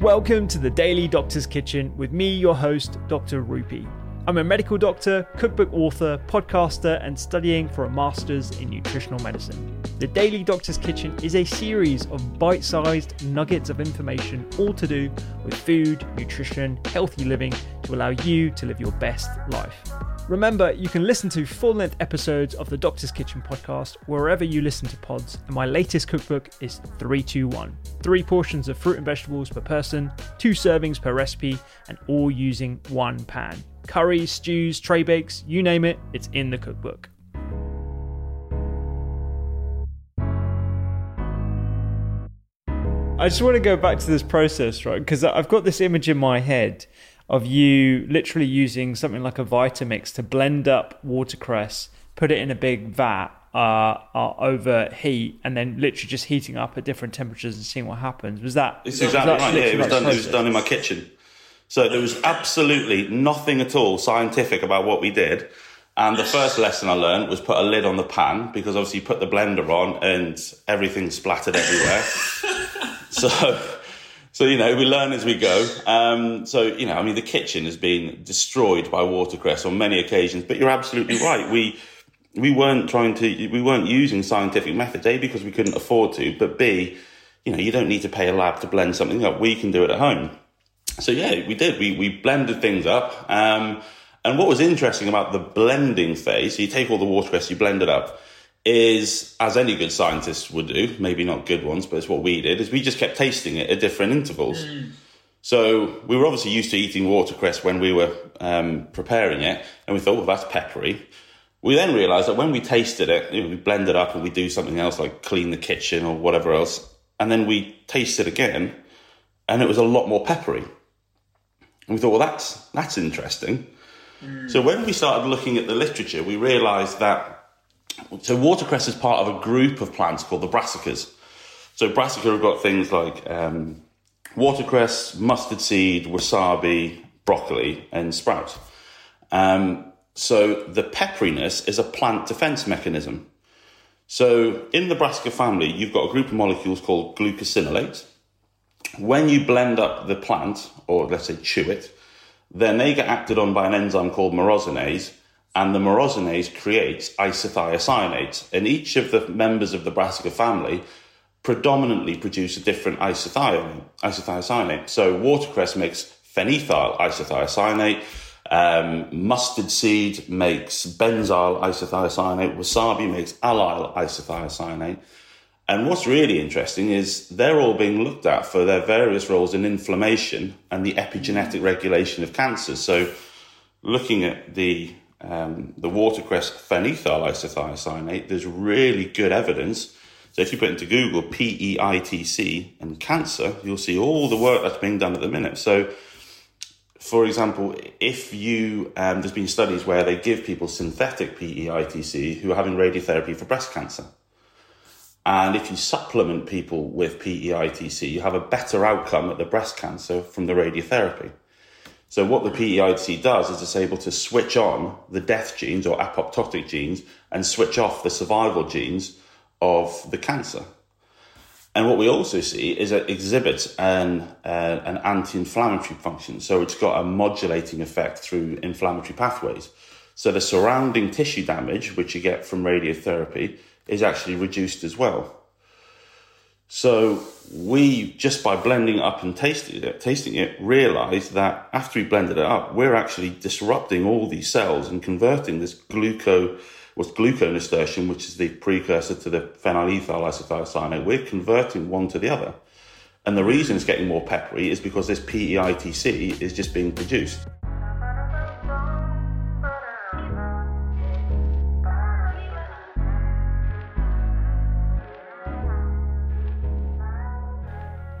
Welcome to the Daily Doctor's Kitchen with me, your host, Dr. Rupy. I'm a medical doctor, cookbook author, podcaster, and studying for a master's in nutritional medicine. The Daily Doctor's Kitchen is a series of bite sized nuggets of information, all to do with food, nutrition, healthy living to allow you to live your best life. Remember, you can listen to full length episodes of the Doctor's Kitchen podcast wherever you listen to pods, and my latest cookbook is 321. Three portions of fruit and vegetables per person, two servings per recipe, and all using one pan. Curries, stews, tray bakes, you name it, it's in the cookbook. I just want to go back to this process, right? Because I've got this image in my head of you literally using something like a Vitamix to blend up watercress, put it in a big vat uh, uh, over heat, and then literally just heating up at different temperatures and seeing what happens. Was that? It's exactly that right. Yeah, it was done. It was done in my kitchen. So there was absolutely nothing at all scientific about what we did. And the first lesson I learned was put a lid on the pan because obviously you put the blender on and everything splattered everywhere. so, so you know, we learn as we go. Um, so you know, I mean, the kitchen has been destroyed by watercress on many occasions. But you're absolutely right. We we weren't trying to, we weren't using scientific methods. A because we couldn't afford to, but B, you know, you don't need to pay a lab to blend something up. We can do it at home. So yeah, we did. We we blended things up. Um, and what was interesting about the blending phase, so you take all the watercress, you blend it up, is as any good scientist would do, maybe not good ones, but it's what we did, is we just kept tasting it at different intervals. So we were obviously used to eating watercress when we were um, preparing it, and we thought, well, that's peppery. We then realised that when we tasted it, you know, we blend it up and we do something else like clean the kitchen or whatever else, and then we taste it again, and it was a lot more peppery. And we thought, well, that's that's interesting. So when we started looking at the literature, we realised that so watercress is part of a group of plants called the brassicas. So brassica have got things like um, watercress, mustard seed, wasabi, broccoli, and sprout. Um, so the pepperiness is a plant defense mechanism. So in the brassica family, you've got a group of molecules called glucosinolates. When you blend up the plant, or let's say chew it, then they get acted on by an enzyme called myrosinase, and the myrosinase creates isothiocyanates. And each of the members of the brassica family predominantly produce a different isothiocyanate. isothiocyanate. So watercress makes phenethyl isothiocyanate, um, mustard seed makes benzyl isothiocyanate, wasabi makes allyl isothiocyanate. And what's really interesting is they're all being looked at for their various roles in inflammation and the epigenetic regulation of cancers. So, looking at the um, the watercress phenethyl isothiocyanate, there's really good evidence. So, if you put into Google PEITC and cancer, you'll see all the work that's being done at the minute. So, for example, if you um, there's been studies where they give people synthetic PEITC who are having radiotherapy for breast cancer. And if you supplement people with PEITC, you have a better outcome at the breast cancer from the radiotherapy. So what the PEITC does is it's able to switch on the death genes or apoptotic genes and switch off the survival genes of the cancer. And what we also see is it exhibits an, uh, an anti-inflammatory function. So it's got a modulating effect through inflammatory pathways. So the surrounding tissue damage, which you get from radiotherapy, is actually reduced as well. So we just by blending up and tasting it, tasting it, realized that after we blended it up, we're actually disrupting all these cells and converting this gluco what's gluconasturtium, which is the precursor to the phenylethyl isothiocyanate. We're converting one to the other. And the reason it's getting more peppery is because this PEITC is just being produced.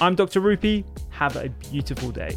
I'm Dr. Rupy. Have a beautiful day.